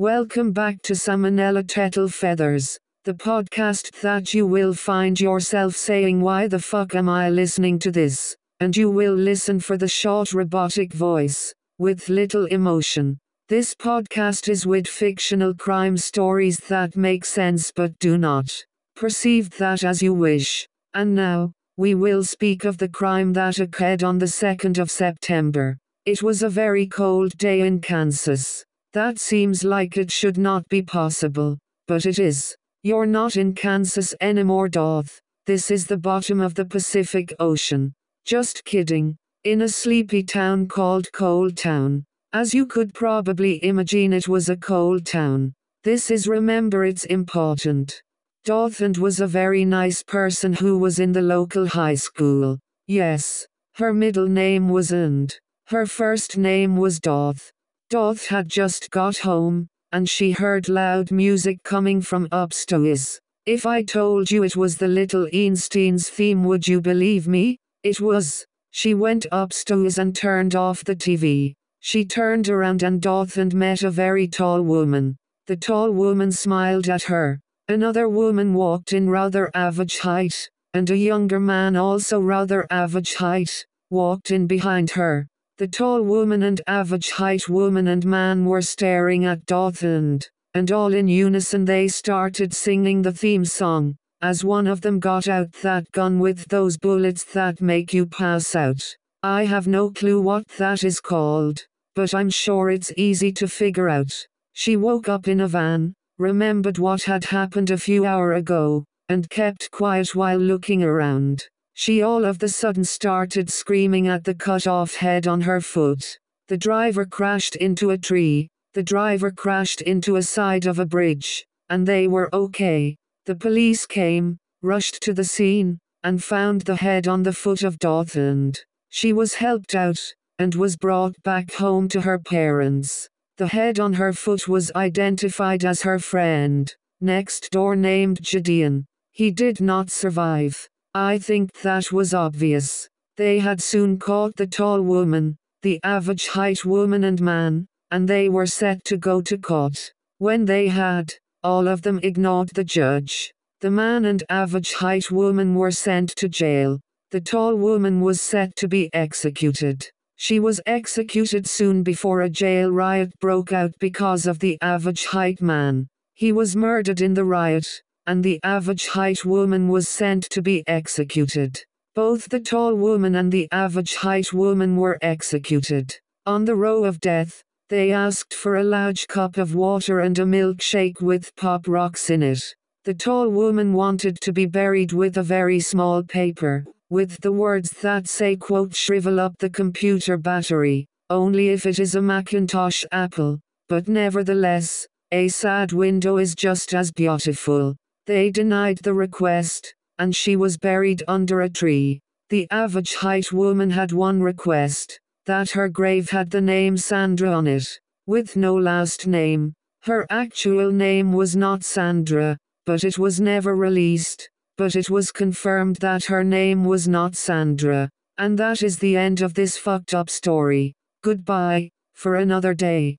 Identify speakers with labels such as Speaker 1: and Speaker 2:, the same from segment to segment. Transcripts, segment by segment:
Speaker 1: Welcome back to Salmonella Tettle Feathers, the podcast that you will find yourself saying, Why the fuck am I listening to this? And you will listen for the short robotic voice, with little emotion. This podcast is with fictional crime stories that make sense but do not. Perceive that as you wish. And now, we will speak of the crime that occurred on the 2nd of September. It was a very cold day in Kansas. That seems like it should not be possible, but it is. You're not in Kansas anymore, Doth. This is the bottom of the Pacific Ocean. Just kidding. In a sleepy town called Coal Town. As you could probably imagine, it was a coal town. This is remember it's important. Dothand was a very nice person who was in the local high school. Yes. Her middle name was And. Her first name was Doth. Doth had just got home, and she heard loud music coming from upstairs. If I told you it was the Little Einsteins theme, would you believe me? It was. She went upstairs and turned off the TV. She turned around and Doth and met a very tall woman. The tall woman smiled at her. Another woman walked in rather average height, and a younger man also rather average height, walked in behind her. The tall woman and average height woman and man were staring at Dothand, and all in unison they started singing the theme song, as one of them got out that gun with those bullets that make you pass out. I have no clue what that is called, but I'm sure it's easy to figure out. She woke up in a van, remembered what had happened a few hour ago, and kept quiet while looking around. She all of the sudden started screaming at the cut off head on her foot. The driver crashed into a tree, the driver crashed into a side of a bridge, and they were okay. The police came, rushed to the scene, and found the head on the foot of Dothand. She was helped out, and was brought back home to her parents. The head on her foot was identified as her friend, next door named Gideon. He did not survive. I think that was obvious. They had soon caught the tall woman, the average height woman and man, and they were set to go to court. When they had, all of them ignored the judge. The man and average height woman were sent to jail. The tall woman was set to be executed. She was executed soon before a jail riot broke out because of the average height man. He was murdered in the riot, and the average height woman was sent to be executed. Both the tall woman and the average height woman were executed. On the row of death, they asked for a large cup of water and a milkshake with pop rocks in it. The tall woman wanted to be buried with a very small paper, with the words that say quote shrivel up the computer battery, only if it is a Macintosh Apple, but nevertheless, a sad window is just as beautiful. They denied the request, and she was buried under a tree. The average height woman had one request that her grave had the name Sandra on it, with no last name. Her actual name was not Sandra, but it was never released. But it was confirmed that her name was not Sandra. And that is the end of this fucked up story. Goodbye, for another day.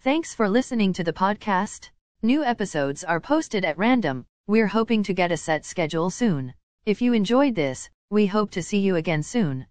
Speaker 2: Thanks for listening to the podcast. New episodes are posted at random. We're hoping to get a set schedule soon. If you enjoyed this, we hope to see you again soon.